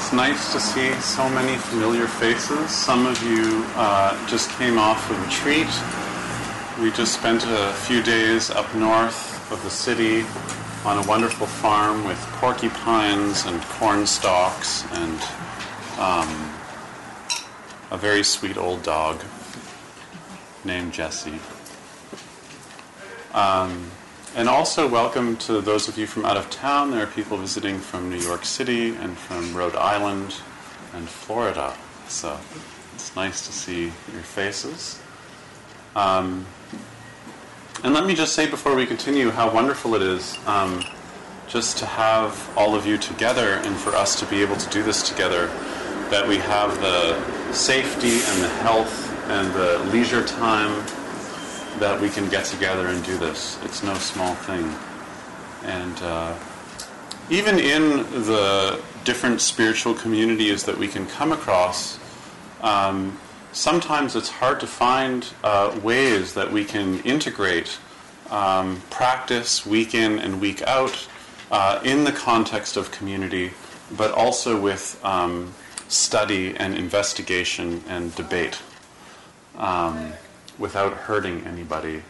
It's nice to see so many familiar faces. Some of you uh, just came off a retreat. We just spent a few days up north of the city on a wonderful farm with porcupines and corn stalks and um, a very sweet old dog named Jesse. Um, and also, welcome to those of you from out of town. There are people visiting from New York City and from Rhode Island and Florida. So it's nice to see your faces. Um, and let me just say before we continue how wonderful it is um, just to have all of you together and for us to be able to do this together. That we have the safety and the health and the leisure time that we can get together and do this. It's no small thing. And uh, even in the different spiritual communities that we can come across, um, sometimes it's hard to find uh, ways that we can integrate um, practice week in and week out uh, in the context of community, but also with um, study and investigation and debate. Without hurting anybody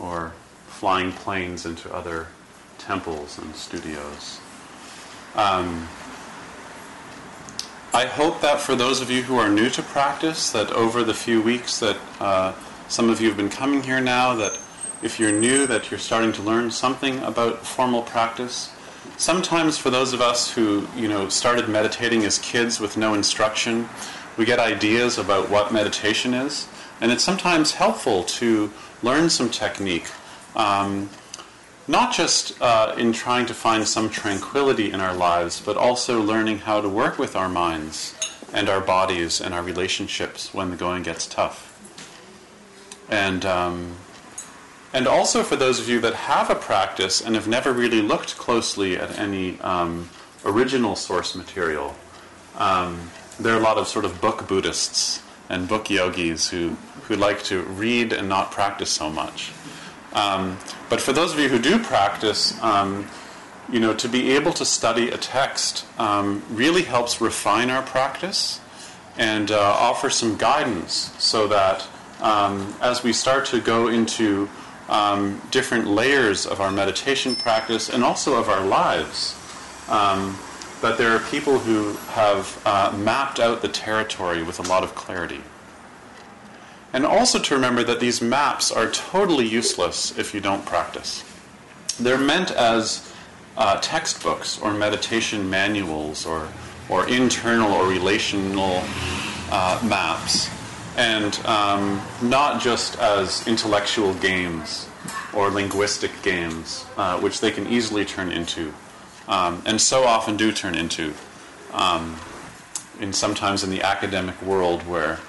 or flying planes into other temples and studios. Um, I hope that for those of you who are new to practice, that over the few weeks that uh, some of you have been coming here now, that if you're new, that you're starting to learn something about formal practice. Sometimes for those of us who, you know, started meditating as kids with no instruction, we get ideas about what meditation is. And it's sometimes helpful to learn some technique, um, not just uh, in trying to find some tranquility in our lives, but also learning how to work with our minds and our bodies and our relationships when the going gets tough. And, um, and also for those of you that have a practice and have never really looked closely at any um, original source material, um, there are a lot of sort of book Buddhists and book yogis who, who like to read and not practice so much. Um, but for those of you who do practice, um, you know, to be able to study a text um, really helps refine our practice and uh, offer some guidance so that um, as we start to go into um, different layers of our meditation practice and also of our lives, um, but there are people who have uh, mapped out the territory with a lot of clarity. And also to remember that these maps are totally useless if you don't practice. They're meant as uh, textbooks or meditation manuals or, or internal or relational uh, maps, and um, not just as intellectual games or linguistic games, uh, which they can easily turn into um, and so often do turn into, um, in sometimes in the academic world where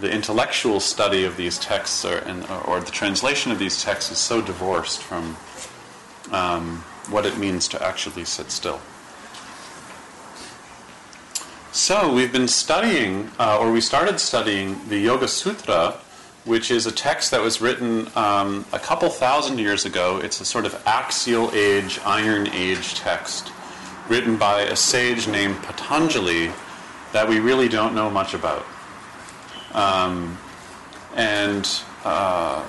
the intellectual study of these texts and, or the translation of these texts is so divorced from um, what it means to actually sit still. So we've been studying, uh, or we started studying the Yoga Sutra, which is a text that was written um, a couple thousand years ago. It's a sort of axial age, iron age text written by a sage named Patanjali that we really don't know much about. Um, and uh,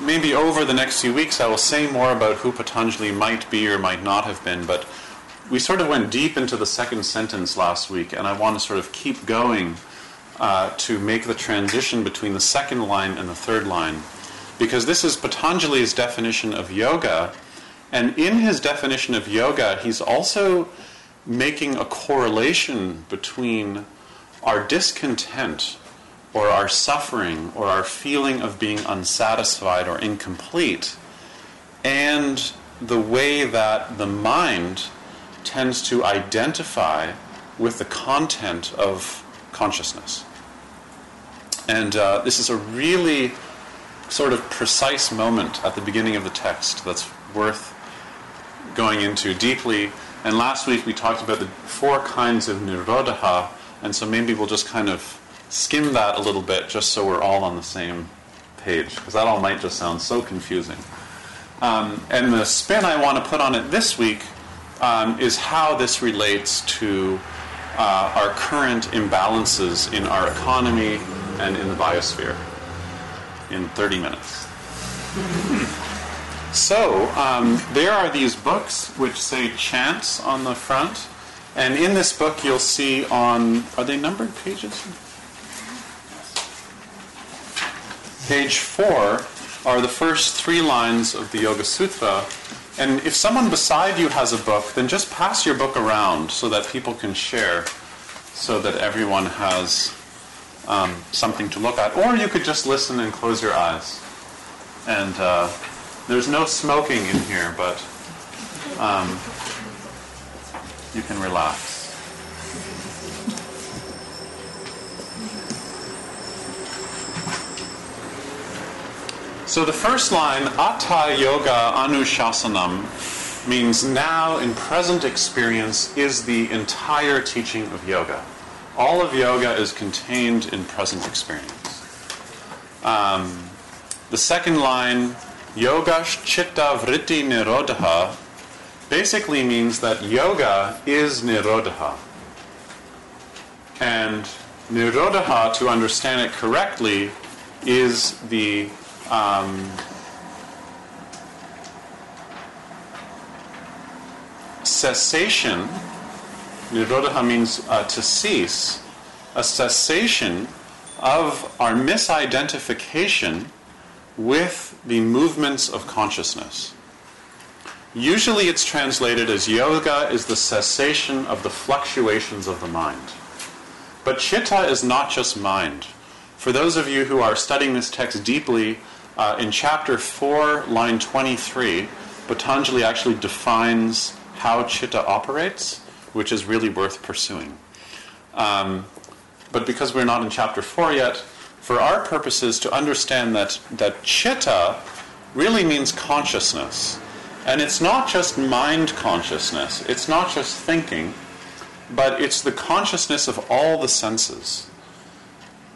maybe over the next few weeks I will say more about who Patanjali might be or might not have been, but we sort of went deep into the second sentence last week, and I want to sort of keep going uh, to make the transition between the second line and the third line, because this is Patanjali's definition of yoga, and in his definition of yoga, he's also making a correlation between our discontent or our suffering or our feeling of being unsatisfied or incomplete and the way that the mind tends to identify with the content of consciousness. And uh, this is a really sort of precise moment at the beginning of the text that's worth going into deeply. And last week we talked about the four kinds of nirodha, and so maybe we'll just kind of skim that a little bit just so we're all on the same page, because that all might just sound so confusing. Um, and the spin I want to put on it this week um, is how this relates to uh, our current imbalances in our economy and in the biosphere in 30 minutes. So, um, there are these books which say chance on the front, and in this book you'll see on, are they numbered pages? Page four are the first three lines of the Yoga Sutra. And if someone beside you has a book, then just pass your book around so that people can share, so that everyone has um, something to look at. Or you could just listen and close your eyes. And uh, there's no smoking in here, but um, you can relax. So the first line, Atha Yoga Anushasanam, means now in present experience is the entire teaching of yoga. All of yoga is contained in present experience. Um, the second line, Yoga Chitta Vritti Nirodha, basically means that yoga is Nirodha. And Nirodha, to understand it correctly, is the um, cessation, nirodha means uh, to cease, a cessation of our misidentification with the movements of consciousness. Usually it's translated as yoga is the cessation of the fluctuations of the mind. But chitta is not just mind. For those of you who are studying this text deeply, uh, in chapter 4, line 23, Patanjali actually defines how chitta operates, which is really worth pursuing. Um, but because we're not in chapter 4 yet, for our purposes, to understand that, that chitta really means consciousness. And it's not just mind consciousness, it's not just thinking, but it's the consciousness of all the senses.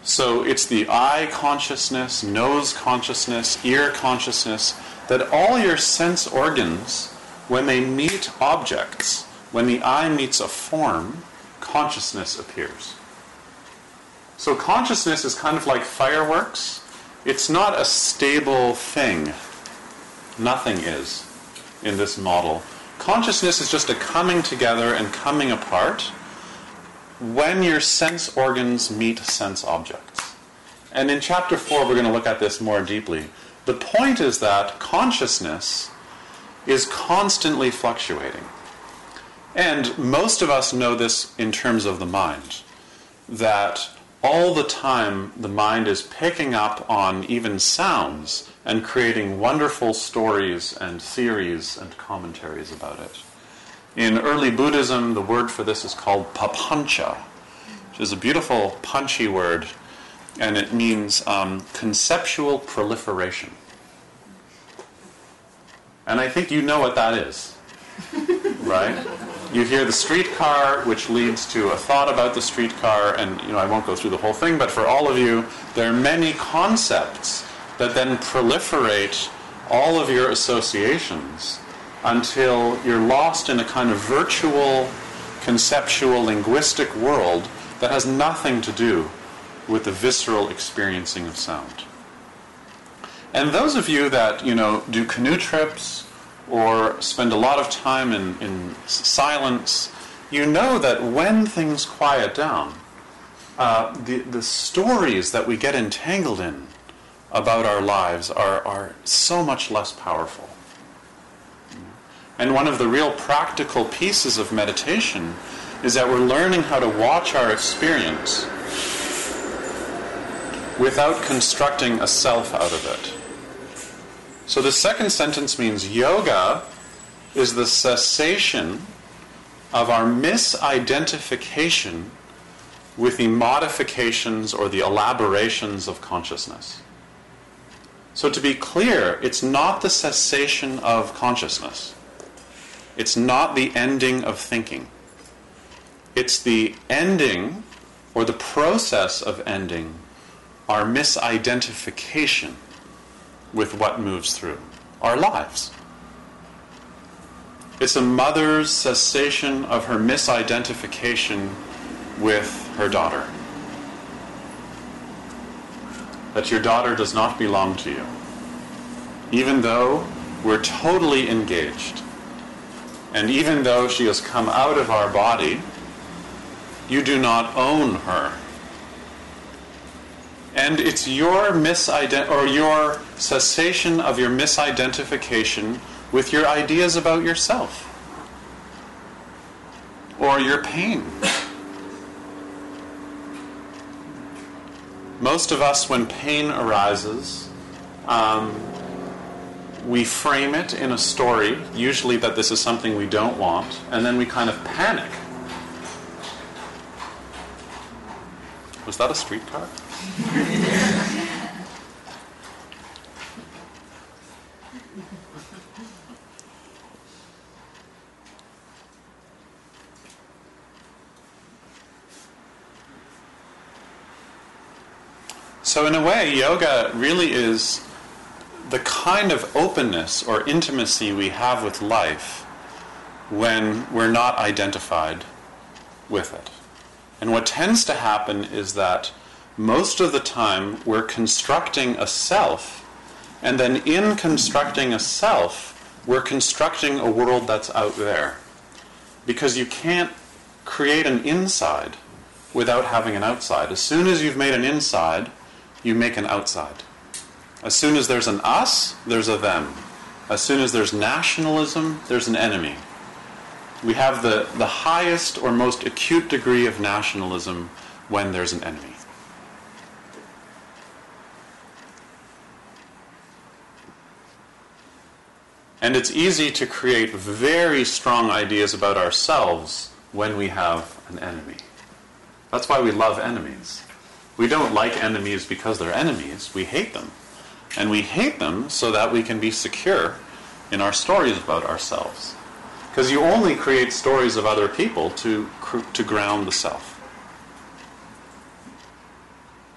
So it's the eye consciousness, nose consciousness, ear consciousness, that all your sense organs, when they meet objects, when the eye meets a form, consciousness appears. So consciousness is kind of like fireworks. It's not a stable thing. Nothing is in this model. Consciousness is just a coming together and coming apart when your sense organs meet sense objects. And in chapter 4, we're going to look at this more deeply. The point is that consciousness is constantly fluctuating. And most of us know this in terms of the mind, that all the time the mind is picking up on even sounds and creating wonderful stories and theories and commentaries about it. In early Buddhism, the word for this is called papancha, which is a beautiful, punchy word, and it means um, conceptual proliferation. And I think you know what that is, right? You hear the streetcar, which leads to a thought about the streetcar, and you know I won't go through the whole thing, but for all of you, there are many concepts that then proliferate all of your associations until you're lost in a kind of virtual, conceptual, linguistic world that has nothing to do with the visceral experiencing of sound. And those of you that you know do canoe trips or spend a lot of time in, in silence, you know that when things quiet down, uh, the, the stories that we get entangled in about our lives are, are so much less powerful. And one of the real practical pieces of meditation is that we're learning how to watch our experience without constructing a self out of it. So the second sentence means yoga is the cessation of our misidentification with the modifications or the elaborations of consciousness. So to be clear, it's not the cessation of consciousness. It's not the ending of thinking. It's the ending or the process of ending our misidentification with what moves through our lives. It's a mother's cessation of her misidentification with her daughter. That your daughter does not belong to you. Even though we're totally engaged, and even though she has come out of our body, you do not own her. And it's your misident or your cessation of your misidentification with your ideas about yourself or your pain. Most of us, when pain arises, um, we frame it in a story, usually that this is something we don't want, and then we kind of panic. Was that a streetcar? So, in a way, yoga really is the kind of openness or intimacy we have with life when we're not identified with it. And what tends to happen is that most of the time we're constructing a self, and then in constructing a self, we're constructing a world that's out there. Because you can't create an inside without having an outside. As soon as you've made an inside, you make an outside. As soon as there's an us, there's a them. As soon as there's nationalism, there's an enemy. We have the, the highest or most acute degree of nationalism when there's an enemy. And it's easy to create very strong ideas about ourselves when we have an enemy. That's why we love enemies. We don't like enemies because they're enemies, we hate them. And we hate them so that we can be secure in our stories about ourselves. Because you only create stories of other people to, to ground the self.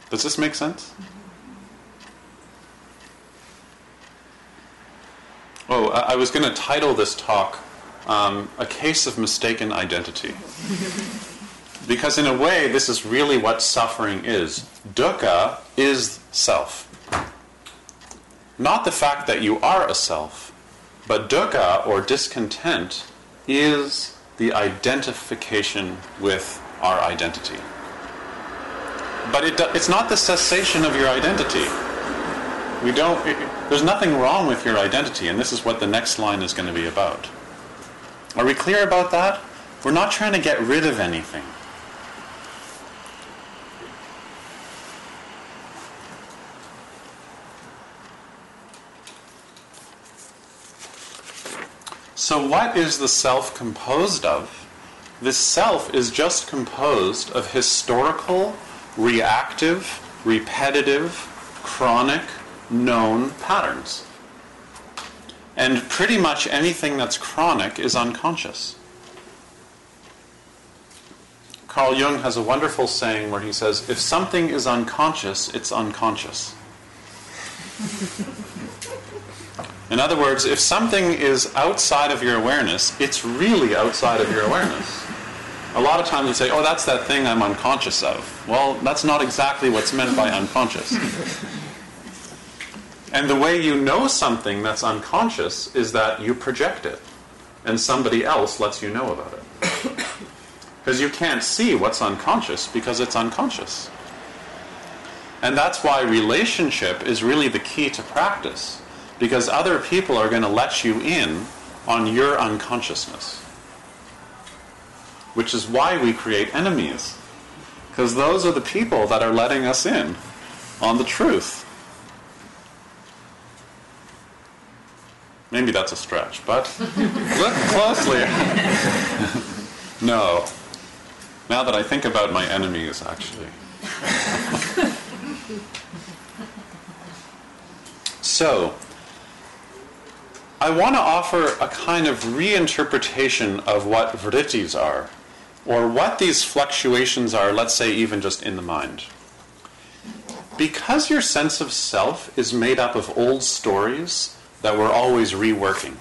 Does this make sense? Oh, I was going to title this talk um, A Case of Mistaken Identity. because, in a way, this is really what suffering is. Dukkha is self. Not the fact that you are a self, but dukkha or discontent is the identification with our identity. But it, it's not the cessation of your identity. We don't, it, there's nothing wrong with your identity, and this is what the next line is going to be about. Are we clear about that? We're not trying to get rid of anything. So, what is the self composed of? This self is just composed of historical, reactive, repetitive, chronic, known patterns. And pretty much anything that's chronic is unconscious. Carl Jung has a wonderful saying where he says, if something is unconscious, it's unconscious. In other words, if something is outside of your awareness, it's really outside of your awareness. A lot of times we say, oh, that's that thing I'm unconscious of. Well, that's not exactly what's meant by unconscious. And the way you know something that's unconscious is that you project it, and somebody else lets you know about it. Because you can't see what's unconscious because it's unconscious. And that's why relationship is really the key to practice, because other people are going to let you in on your unconsciousness. Which is why we create enemies, because those are the people that are letting us in on the truth. Maybe that's a stretch, but look closely. no. Now that I think about my enemies, actually. so, I want to offer a kind of reinterpretation of what vrittis are, or what these fluctuations are, let's say even just in the mind. Because your sense of self is made up of old stories that we're always reworking,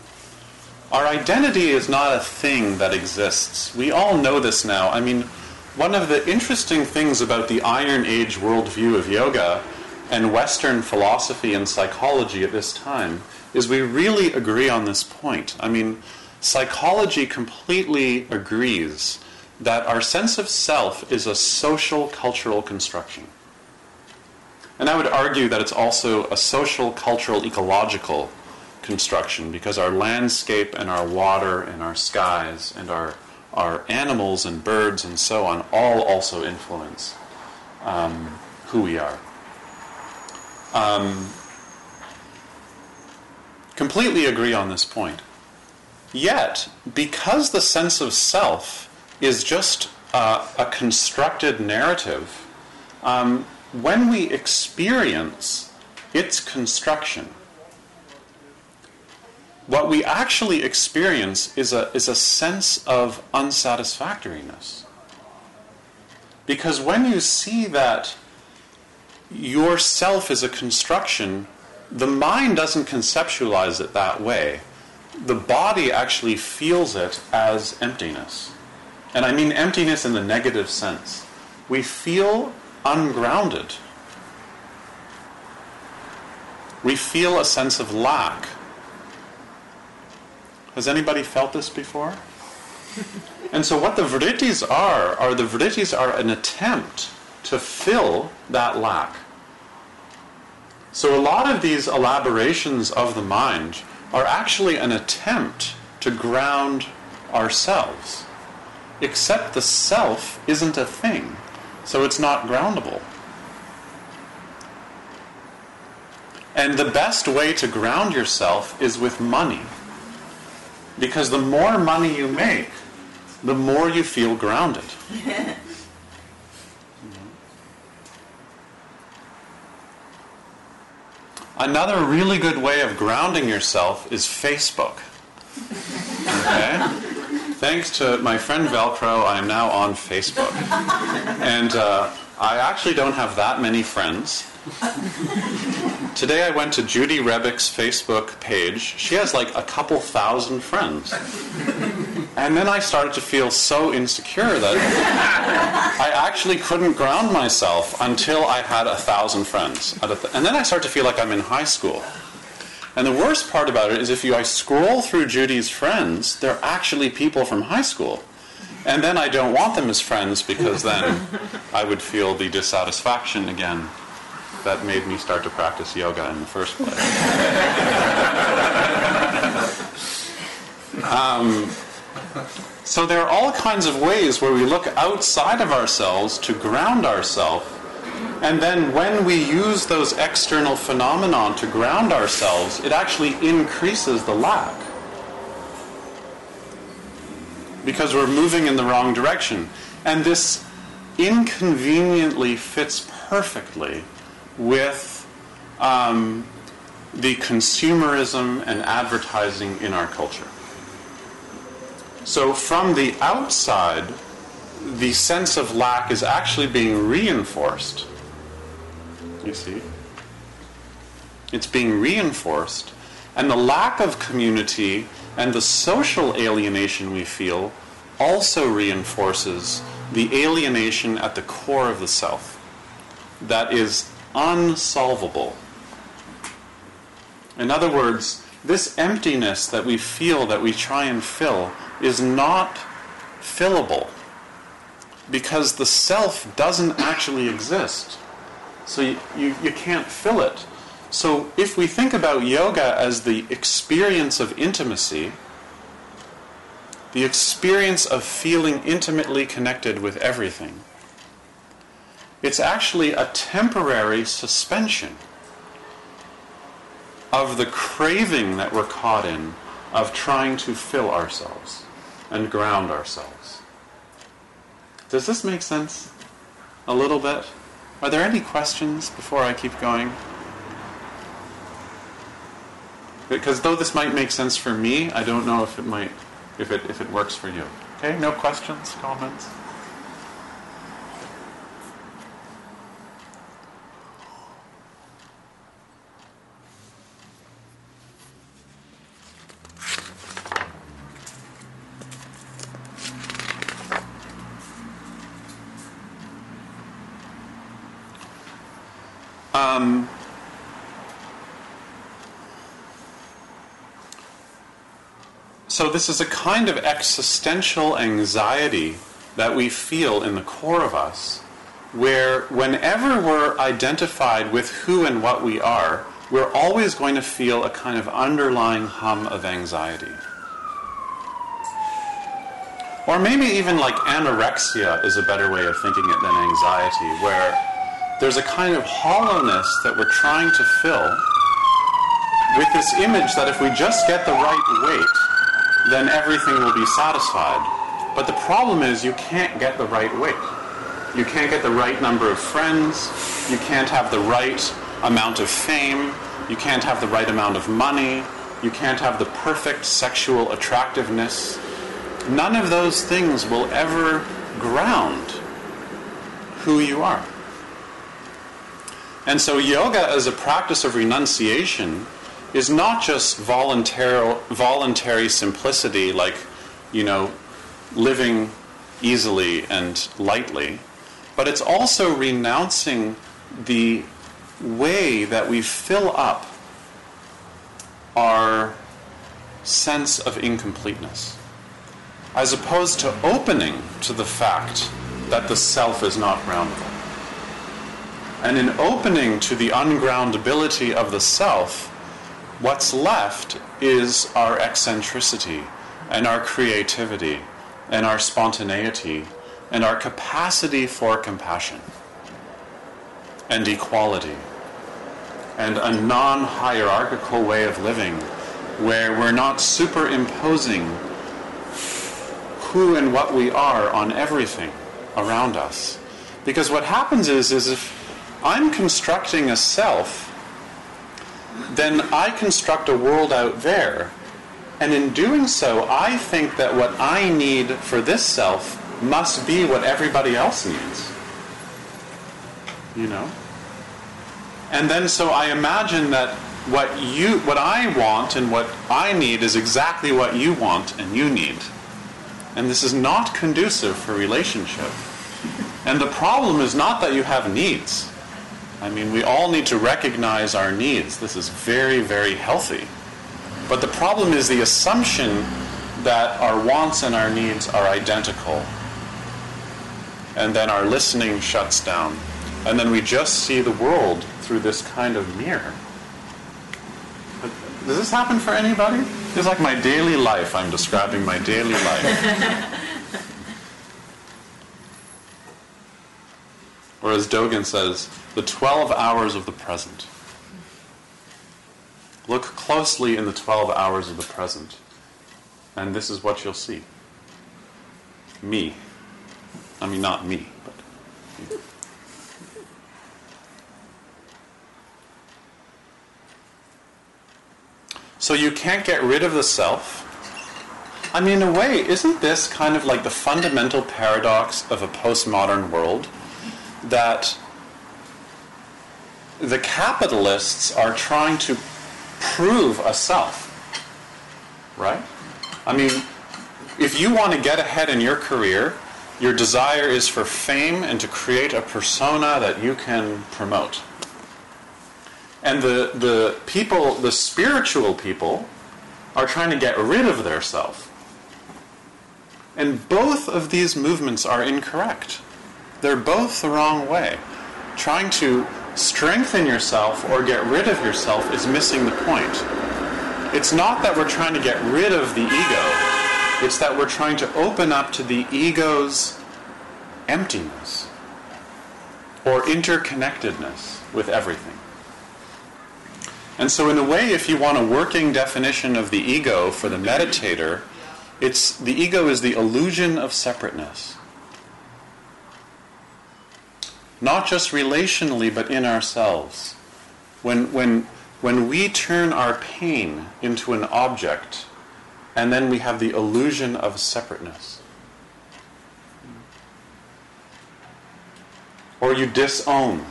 our identity is not a thing that exists. We all know this now. I mean, one of the interesting things about the Iron Age worldview of yoga and Western philosophy and psychology at this time is we really agree on this point. I mean, psychology completely agrees that our sense of self is a social cultural construction. And I would argue that it's also a social cultural ecological construction because our landscape and our water and our skies and our our animals and birds and so on all also influence um, who we are. Um, completely agree on this point. Yet, because the sense of self is just uh, a constructed narrative, um, when we experience its construction, what we actually experience is a, is a sense of unsatisfactoriness. Because when you see that yourself is a construction, the mind doesn't conceptualize it that way. The body actually feels it as emptiness. And I mean emptiness in the negative sense. We feel ungrounded. We feel a sense of lack has anybody felt this before? and so what the vrittis are, are the vrittis are an attempt to fill that lack. So a lot of these elaborations of the mind are actually an attempt to ground ourselves. Except the self isn't a thing, so it's not groundable. And the best way to ground yourself is with money. Because the more money you make, the more you feel grounded. Another really good way of grounding yourself is Facebook. Okay? Thanks to my friend Velcro, I am now on Facebook. And uh, I actually don't have that many friends. Today I went to Judy Rebick's Facebook page. She has like a couple thousand friends. And then I started to feel so insecure that I actually couldn't ground myself until I had a thousand friends. And then I started to feel like I'm in high school. And the worst part about it is if you I scroll through Judy's friends, they're actually people from high school. And then I don't want them as friends because then I would feel the dissatisfaction again that made me start to practice yoga in the first place. um, so there are all kinds of ways where we look outside of ourselves to ground ourselves, and then when we use those external phenomenon to ground ourselves, it actually increases the lack. Because we're moving in the wrong direction. And this inconveniently fits perfectly with um, the consumerism and advertising in our culture. So, from the outside, the sense of lack is actually being reinforced. You see? It's being reinforced. And the lack of community and the social alienation we feel also reinforces the alienation at the core of the self that is unsolvable. In other words, this emptiness that we feel that we try and fill is not fillable because the self doesn't actually exist. So you, you, you, can't fill it. So if we think about yoga as the experience of intimacy, the experience of feeling intimately connected with everything, it's actually a temporary suspension of the craving that we're caught in of trying to fill ourselves and ground ourselves. Does this make sense? A little bit? Are there any questions before I keep going? Because though this might make sense for me, I don't know if it might if it if it works for you. Okay, no questions, comments? Um, so, this is a kind of existential anxiety that we feel in the core of us, where whenever we're identified with who and what we are, we're always going to feel a kind of underlying hum of anxiety. Or maybe even like anorexia is a better way of thinking it than anxiety, where there's a kind of hollowness that we're trying to fill with this image that if we just get the right weight, then everything will be satisfied. But the problem is you can't get the right weight. You can't get the right number of friends. You can't have the right amount of fame. You can't have the right amount of money. You can't have the perfect sexual attractiveness. None of those things will ever ground who you are. And so, yoga as a practice of renunciation is not just voluntary, voluntary simplicity, like, you know, living easily and lightly, but it's also renouncing the way that we fill up our sense of incompleteness, as opposed to opening to the fact that the self is not groundable. And in opening to the ungroundability of the self, what's left is our eccentricity and our creativity and our spontaneity and our capacity for compassion and equality and a non hierarchical way of living where we're not superimposing who and what we are on everything around us. Because what happens is, is if I'm constructing a self, then I construct a world out there. And in doing so, I think that what I need for this self must be what everybody else needs. You know? And then so I imagine that what you what I want and what I need is exactly what you want and you need. And this is not conducive for relationship. And the problem is not that you have needs. I mean, we all need to recognize our needs. This is very, very healthy. But the problem is the assumption that our wants and our needs are identical. And then our listening shuts down. And then we just see the world through this kind of mirror. Does this happen for anybody? It's like my daily life. I'm describing my daily life. or as Dogen says, the 12 hours of the present. Look closely in the 12 hours of the present, and this is what you'll see. Me. I mean, not me, but. Me. So you can't get rid of the self. I mean, in a way, isn't this kind of like the fundamental paradox of a postmodern world? That the capitalists are trying to prove a self. Right? I mean, if you want to get ahead in your career, your desire is for fame and to create a persona that you can promote. And the, the people, the spiritual people, are trying to get rid of their self. And both of these movements are incorrect. They're both the wrong way. Trying to strengthen yourself or get rid of yourself is missing the point. It's not that we're trying to get rid of the ego, it's that we're trying to open up to the ego's emptiness or interconnectedness with everything. And so, in a way, if you want a working definition of the ego for the meditator, it's the ego is the illusion of separateness. Not just relationally, but in ourselves. When, when, when we turn our pain into an object, and then we have the illusion of separateness. Or you disown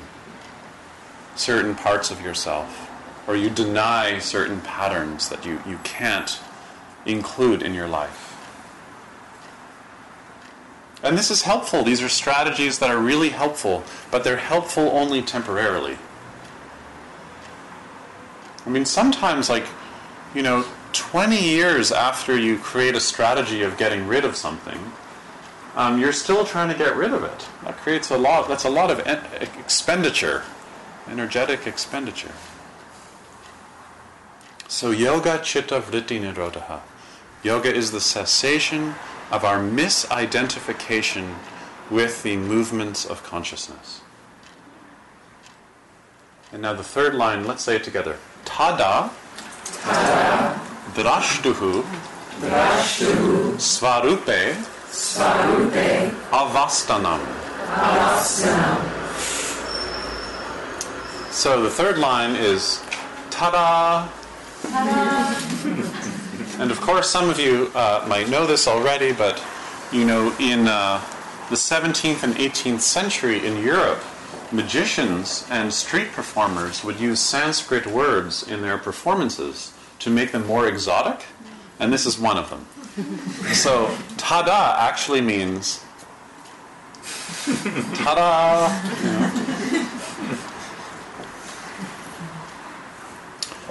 certain parts of yourself, or you deny certain patterns that you, you can't include in your life. And this is helpful. These are strategies that are really helpful, but they're helpful only temporarily. I mean, sometimes, like, you know, 20 years after you create a strategy of getting rid of something, um, you're still trying to get rid of it. That creates a lot, that's a lot of en- expenditure, energetic expenditure. So, yoga chitta vritti nirodha. Yoga is the cessation of our misidentification with the movements of consciousness. And now the third line, let's say it together. Tada, Tada drashtuhu, drashtuhu svarupe, svarupe avastanam. avastanam. So the third line is tada. and of course, some of you uh, might know this already, but you know, in uh, the 17th and 18th century in Europe, magicians and street performers would use Sanskrit words in their performances to make them more exotic, and this is one of them. so, tada actually means tada. You know.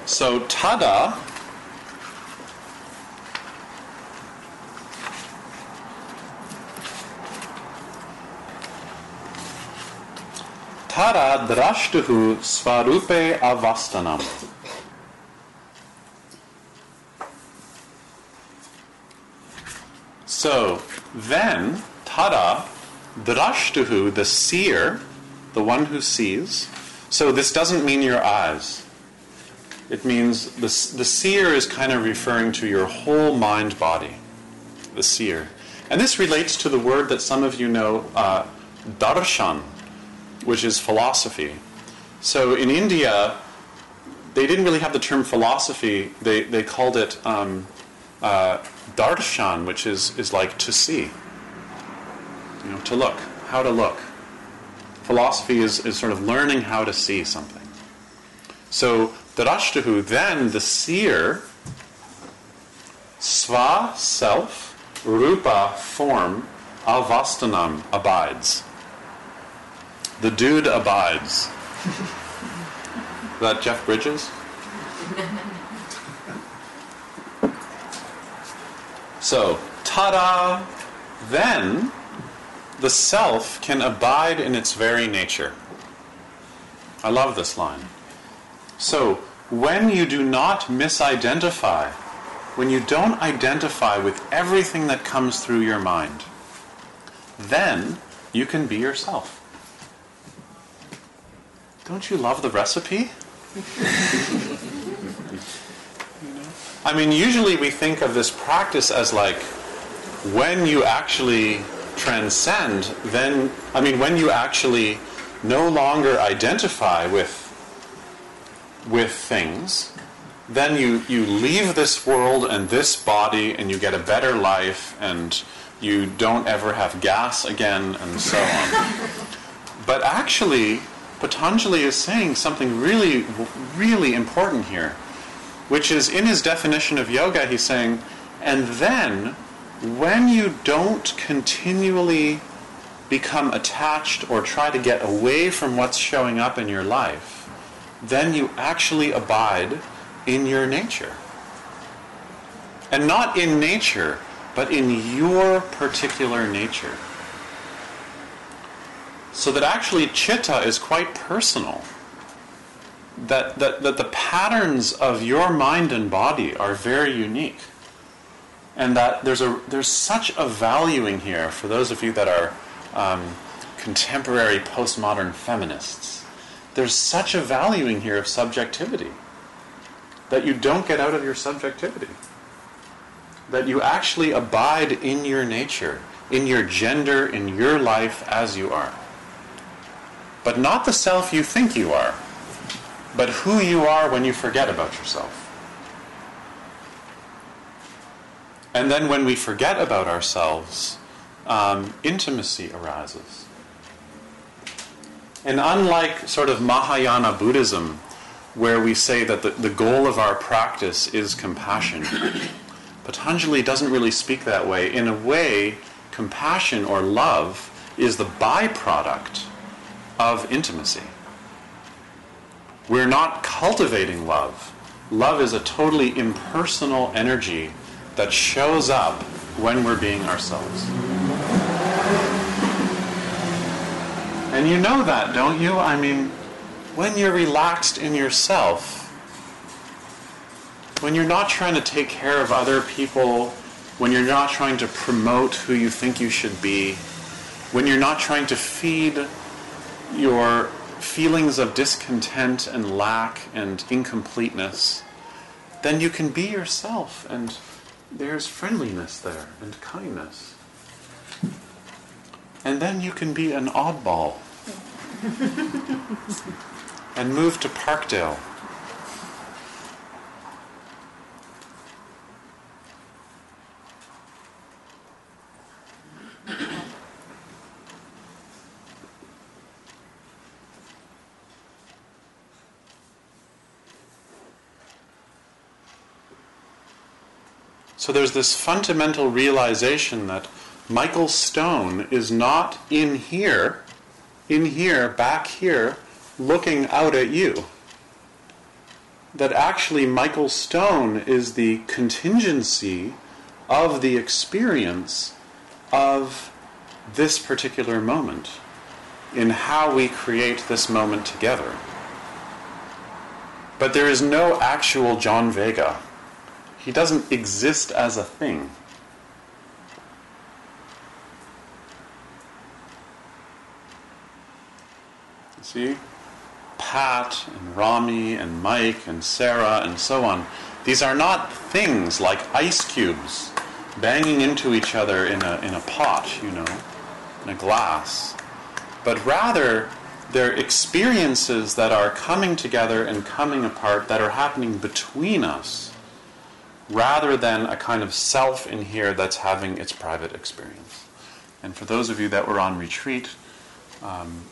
So, tada Tada drashtuhu svarupe avastanam. So then, Tada drashtuhu, the seer, the one who sees. So this doesn't mean your eyes. It means the, the seer is kind of referring to your whole mind body. The seer. And this relates to the word that some of you know, uh, darshan, which is philosophy. So in India, they didn't really have the term philosophy. They, they called it um, uh, darshan, which is, is like to see, you know, to look, how to look. Philosophy is, is sort of learning how to see something. So drashtuhu, then the seer, sva, self, rupa, form, avastanam, abides. The dude abides. Is that Jeff Bridges? So, ta-da! Then the self can abide in its very nature. I love this line. So, when you do not misidentify, when you don't identify with everything that comes through your mind, then you can be yourself. Don't you love the recipe? I mean, usually we think of this practice as like when you actually transcend, then, I mean, when you actually no longer identify with, with things, then you, you leave this world and this body and you get a better life and you don't ever have gas again and so on. but actually, Patanjali is saying something really, really important here, which is in his definition of yoga, he's saying, and then when you don't continually become attached or try to get away from what's showing up in your life, then you actually abide in your nature. And not in nature, but in your particular nature. So that actually chitta is quite personal. That, that, that the patterns of your mind and body are very unique. And that there's, a, there's such a valuing here for those of you that are um, contemporary postmodern feminists. There's such a valuing here of subjectivity that you don't get out of your subjectivity. That you actually abide in your nature, in your gender, in your life as you are. But not the self you think you are, but who you are when you forget about yourself. And then when we forget about ourselves, um, intimacy arises. And unlike sort of Mahayana Buddhism, where we say that the, the goal of our practice is compassion, Patanjali doesn't really speak that way. In a way, compassion or love is the byproduct of intimacy. We're not cultivating love. Love is a totally impersonal energy that shows up when we're being ourselves. And you know that, don't you? I mean, when you're relaxed in yourself, when you're not trying to take care of other people, when you're not trying to promote who you think you should be, when you're not trying to feed your feelings of discontent and lack and incompleteness, then you can be yourself and there's friendliness there and kindness. And then you can be an oddball and move to Parkdale. So there's this fundamental realization that Michael Stone is not in here, in here, back here, looking out at you. That actually Michael Stone is the contingency of the experience of this particular moment in how we create this moment together. But there is no actual John Vega. He doesn't exist as a thing. See? Pat and Rami and Mike and Sarah and so on. These are not things like ice cubes banging into each other in a, in a pot, you know, in a glass. But rather, they're experiences that are coming together and coming apart that are happening between us rather than a kind of self in here that's having its private experience. And for those of you that were on retreat, um,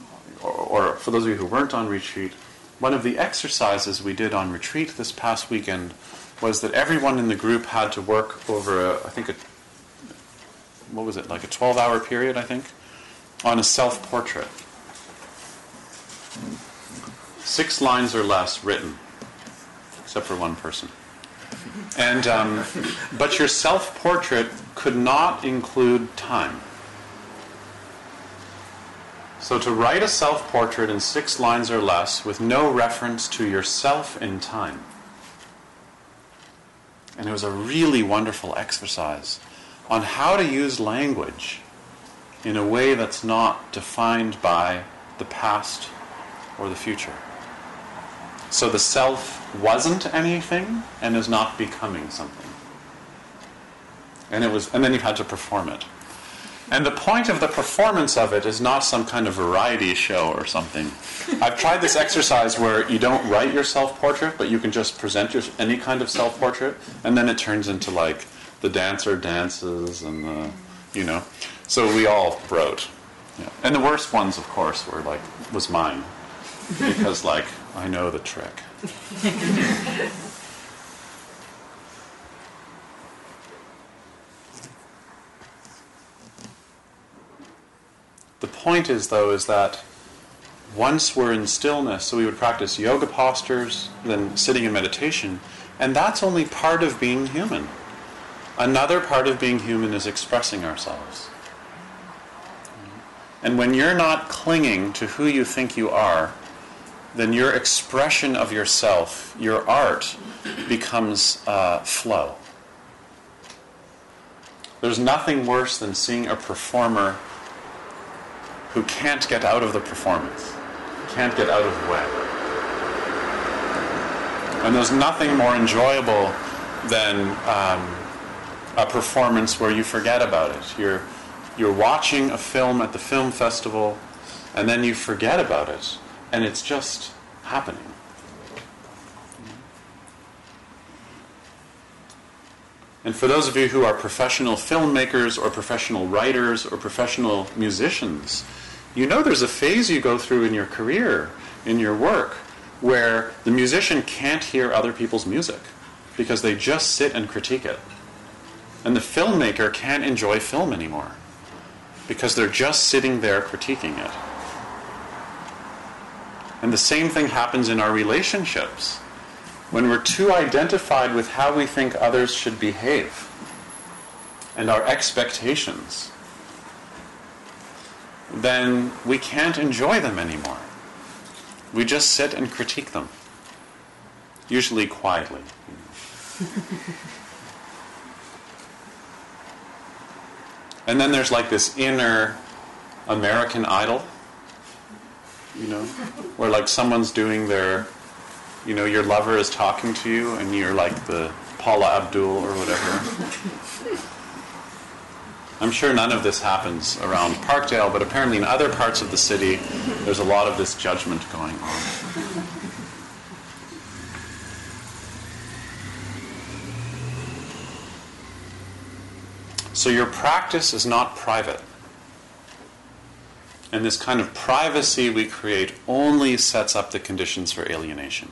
or, or, for those of you who weren't on retreat, one of the exercises we did on retreat this past weekend was that everyone in the group had to work over, a, I think, a, what was it, like a 12 hour period, I think, on a self portrait. Six lines or less written, except for one person. And, um, but your self portrait could not include time. So to write a self portrait in six lines or less with no reference to yourself in time. And it was a really wonderful exercise on how to use language in a way that's not defined by the past or the future. So the self wasn't anything and is not becoming something. And it was and then you had to perform it. And the point of the performance of it is not some kind of variety show or something. I've tried this exercise where you don't write your self portrait, but you can just present your, any kind of self portrait, and then it turns into like the dancer dances and the, you know. So we all wrote. Yeah. And the worst ones, of course, were like, was mine. Because, like, I know the trick. the point is, though, is that once we're in stillness, so we would practice yoga postures, then sitting in meditation, and that's only part of being human. Another part of being human is expressing ourselves. And when you're not clinging to who you think you are, then your expression of yourself, your art, becomes uh, flow. There's nothing worse than seeing a performer who can't get out of the performance, can't get out of the way. And there's nothing more enjoyable than um, a performance where you forget about it. You're, you're watching a film at the film festival, and then you forget about it, and it's just happening. And for those of you who are professional filmmakers or professional writers or professional musicians, you know there's a phase you go through in your career, in your work, where the musician can't hear other people's music because they just sit and critique it. And the filmmaker can't enjoy film anymore because they're just sitting there critiquing it. And the same thing happens in our relationships. When we're too identified with how we think others should behave and our expectations, then we can't enjoy them anymore. We just sit and critique them, usually quietly. and then there's like this inner American idol, you know, where like someone's doing their, you know, your lover is talking to you and you're like the Paula Abdul or whatever. I'm sure none of this happens around Parkdale, but apparently in other parts of the city, there's a lot of this judgment going on. So your practice is not private. And this kind of privacy we create only sets up the conditions for alienation.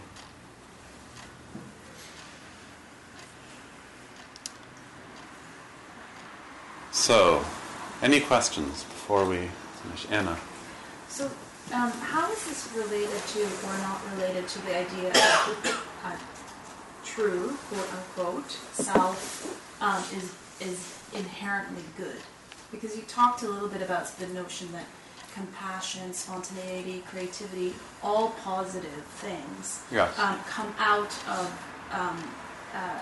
So, any questions before we finish? Anna. So, um, how is this related to or not related to the idea of uh, true, quote unquote, self um, is is inherently good? Because you talked a little bit about the notion that compassion, spontaneity, creativity, all positive things, Yes. um, come out of um, uh,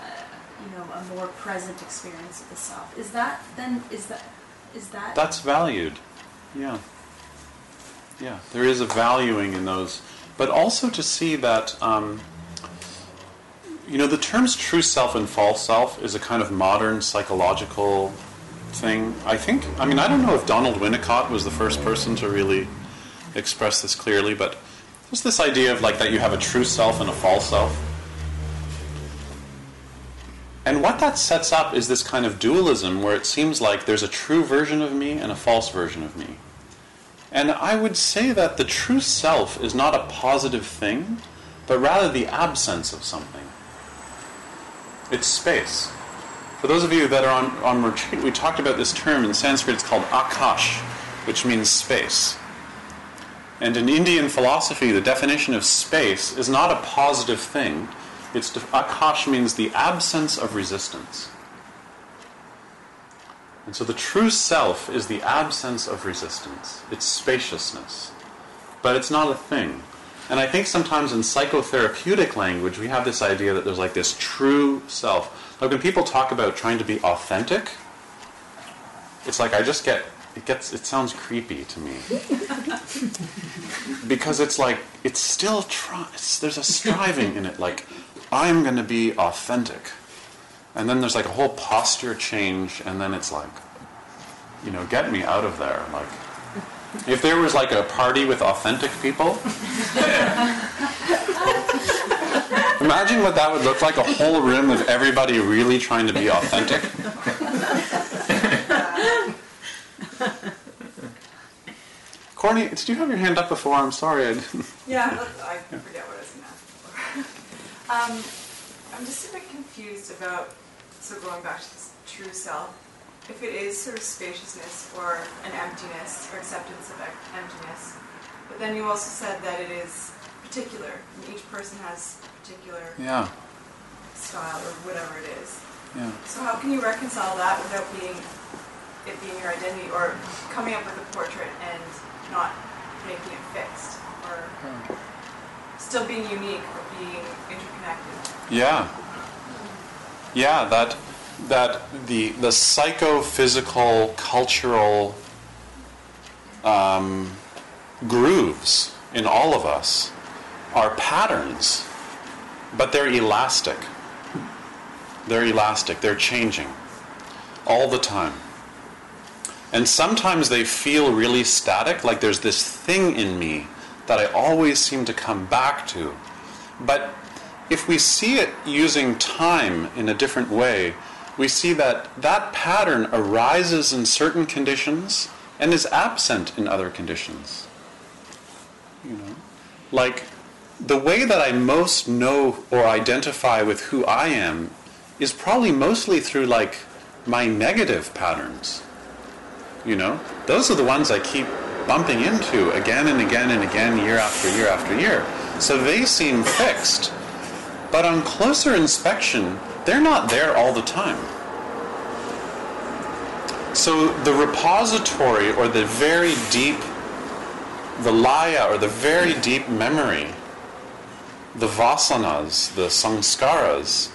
you know a more present experience of the self. Is that then? Is that is that? That's valued. Yeah. Yeah, there is a valuing in those. But also to see that, um, you know, the terms true self and false self is a kind of modern psychological thing. I think, I mean, I don't know if Donald Winnicott was the first person to really express this clearly, but there's this idea of like that you have a true self and a false self. And what that sets up is this kind of dualism where it seems like there's a true version of me and a false version of me. And I would say that the true self is not a positive thing, but rather the absence of something. It's space. For those of you that are on, on retreat, we talked about this term in Sanskrit, it's called akash, which means space. And in Indian philosophy, the definition of space is not a positive thing. It's akash means the absence of resistance. And so the true self is the absence of resistance. It's spaciousness. But it's not a thing. And I think sometimes in psychotherapeutic language, we have this idea that there's like this true self. Like when people talk about trying to be authentic, it's like I just get it gets it sounds creepy to me because it's like it's still try, it's, there's a striving in it like i'm going to be authentic and then there's like a whole posture change and then it's like you know get me out of there like if there was like a party with authentic people imagine what that would look like a whole room of everybody really trying to be authentic Courtney, did you have your hand up before? I'm sorry. I didn't. Yeah, I forget what I was going to ask before. um, I'm just a bit confused about, so going back to this true self, if it is sort of spaciousness or an emptiness or acceptance of emptiness, But then you also said that it is particular. and Each person has particular Yeah, style or whatever it is. yeah. So how can you reconcile that without being it being your identity or coming up with a portrait and not making it fixed or still being unique or being interconnected? Yeah. Yeah, that that the the psychophysical cultural um, grooves in all of us are patterns, but they're elastic. They're elastic. They're changing all the time. And sometimes they feel really static, like there's this thing in me that I always seem to come back to. But if we see it using time in a different way, we see that that pattern arises in certain conditions and is absent in other conditions. You know, like the way that I most know or identify with who I am is probably mostly through like my negative patterns. You know, those are the ones I keep bumping into again and again and again, year after year after year. So they seem fixed. But on closer inspection, they're not there all the time. So the repository or the very deep, the laya or the very deep memory, the vasanas, the samskaras,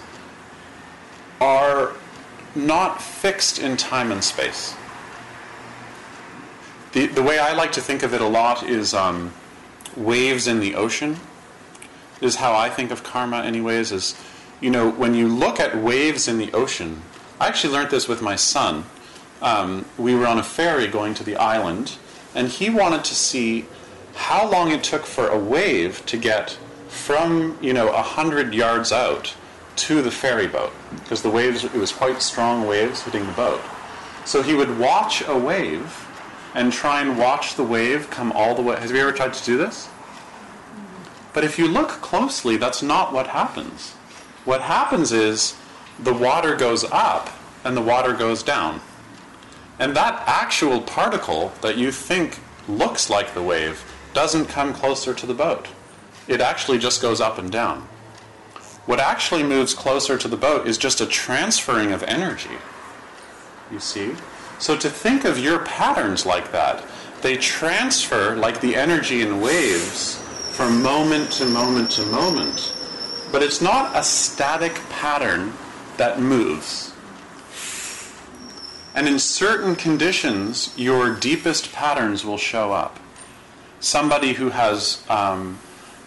are not fixed in time and space. The, the way I like to think of it a lot is um, waves in the ocean is how I think of karma anyways is you know when you look at waves in the ocean I actually learned this with my son. Um, we were on a ferry going to the island and he wanted to see how long it took for a wave to get from you know a hundred yards out to the ferry boat because the waves it was quite strong waves hitting the boat. So he would watch a wave and try and watch the wave come all the way. Have you ever tried to do this? But if you look closely, that's not what happens. What happens is the water goes up and the water goes down. And that actual particle that you think looks like the wave doesn't come closer to the boat. It actually just goes up and down. What actually moves closer to the boat is just a transferring of energy. You see? So to think of your patterns like that, they transfer like the energy in waves from moment to moment to moment. But it's not a static pattern that moves. And in certain conditions, your deepest patterns will show up. Somebody who has, um,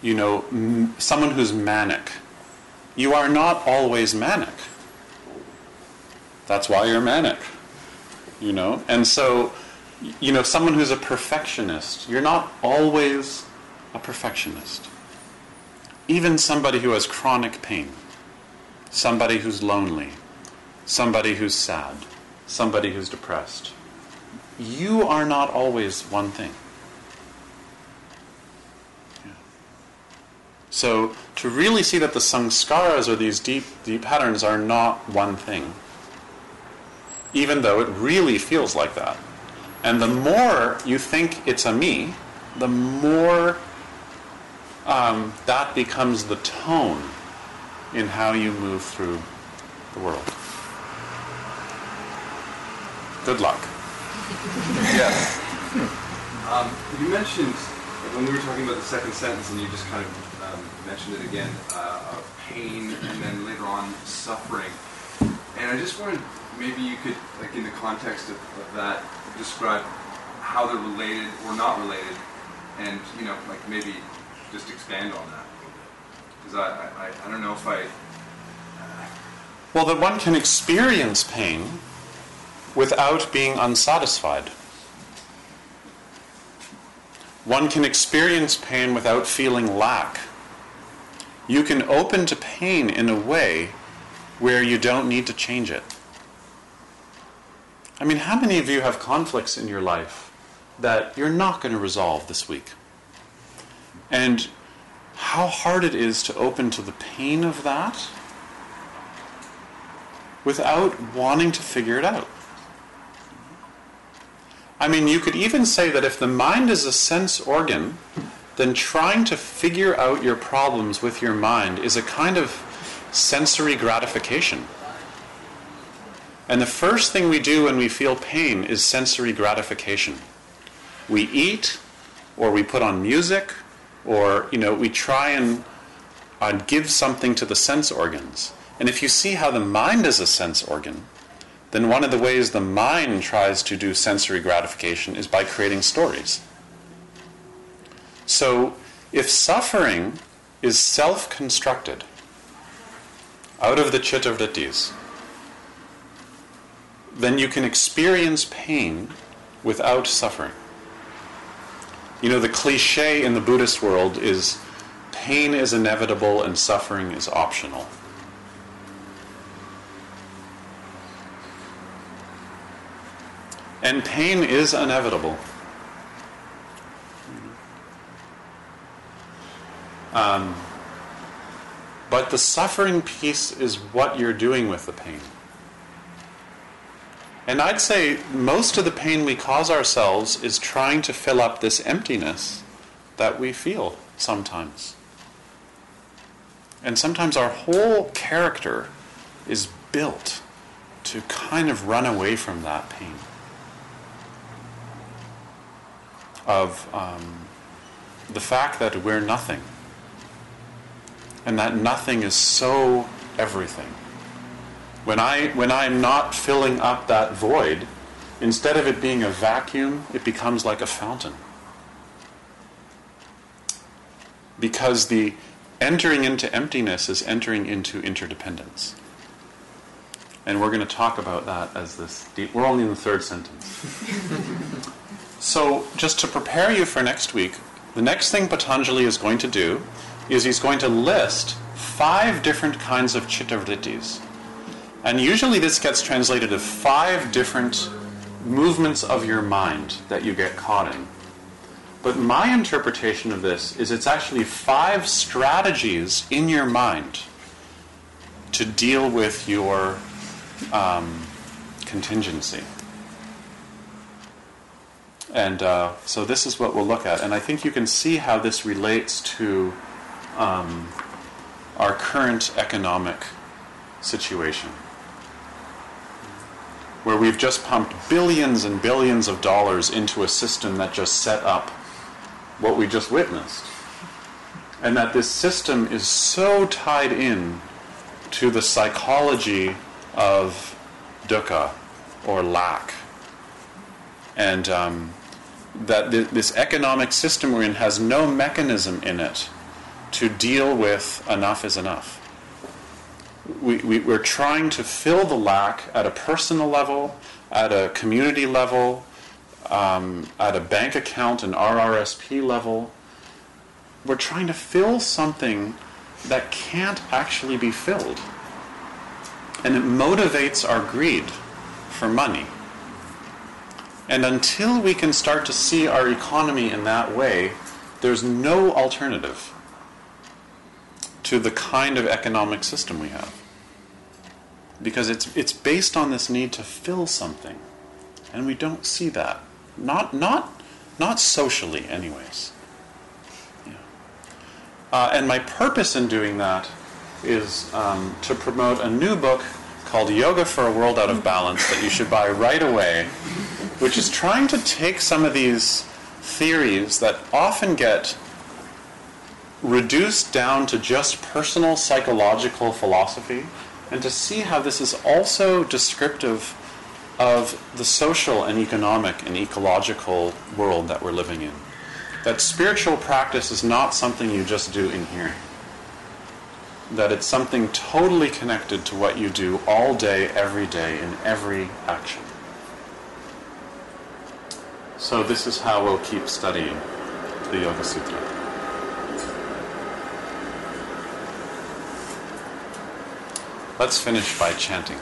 you know, m- someone who's manic. You are not always manic. That's why you're manic. You know? And so, you know, someone who's a perfectionist, you're not always a perfectionist. Even somebody who has chronic pain, somebody who's lonely, somebody who's sad, somebody who's depressed. You are not always one thing. So to really see that the samskaras or these deep, deep patterns are not one thing, even though it really feels like that. And the more you think it's a me, the more um, that becomes the tone in how you move through the world. Good luck. Yes. Um, you mentioned when we were talking about the second sentence, and you just kind of um, mentioned it again, uh, pain, and then later on suffering. And I just wanted, maybe you could, like in the context of, of that, describe how they're related or not related, and you know, like maybe just expand on that a little bit, because I, I, I don't know if I. Uh, well, that one can experience pain without being unsatisfied. One can experience pain without feeling lack. You can open to pain in a way where you don't need to change it. I mean, how many of you have conflicts in your life that you're not going to resolve this week? And how hard it is to open to the pain of that without wanting to figure it out. I mean, you could even say that if the mind is a sense organ, then trying to figure out your problems with your mind is a kind of sensory gratification. And the first thing we do when we feel pain is sensory gratification. We eat, or we put on music, or you know, we try and uh, give something to the sense organs. And if you see how the mind is a sense organ, then one of the ways the mind tries to do sensory gratification is by creating stories. So, if suffering is self constructed out of the chitta vrittis, then you can experience pain without suffering. You know, the cliche in the Buddhist world is pain is inevitable and suffering is optional. And pain is inevitable. Um, but the suffering piece is what you're doing with the pain. And I'd say most of the pain we cause ourselves is trying to fill up this emptiness that we feel sometimes. And sometimes our whole character is built to kind of run away from that pain. Of um, the fact that we're nothing. And that nothing is so everything. When, I, when I'm not filling up that void, instead of it being a vacuum, it becomes like a fountain. Because the entering into emptiness is entering into interdependence. And we're going to talk about that as this. Deep, we're only in the third sentence. so, just to prepare you for next week, the next thing Patanjali is going to do is he's going to list five different kinds of chitta vrittis. And usually this gets translated as five different movements of your mind that you get caught in. But my interpretation of this is it's actually five strategies in your mind to deal with your um, contingency. And uh, so this is what we'll look at. And I think you can see how this relates to um, our current economic situation where we've just pumped billions and billions of dollars into a system that just set up what we just witnessed. And that this system is so tied in to the psychology of dukkha or lack. And um, that th- this economic system we're in has no mechanism in it to deal with enough is enough we, we, we're trying to fill the lack at a personal level, at a community level, um, at a bank account and RRSP level. We're trying to fill something that can't actually be filled. And it motivates our greed for money. And until we can start to see our economy in that way, there's no alternative to the kind of economic system we have. Because it's, it's based on this need to fill something. And we don't see that. Not, not, not socially, anyways. Yeah. Uh, and my purpose in doing that is um, to promote a new book called Yoga for a World Out of Balance that you should buy right away, which is trying to take some of these theories that often get reduced down to just personal psychological philosophy and to see how this is also descriptive of the social and economic and ecological world that we're living in. That spiritual practice is not something you just do in here. That it's something totally connected to what you do all day, every day, in every action. So, this is how we'll keep studying the Yoga Sutra. Let's finish by chanting.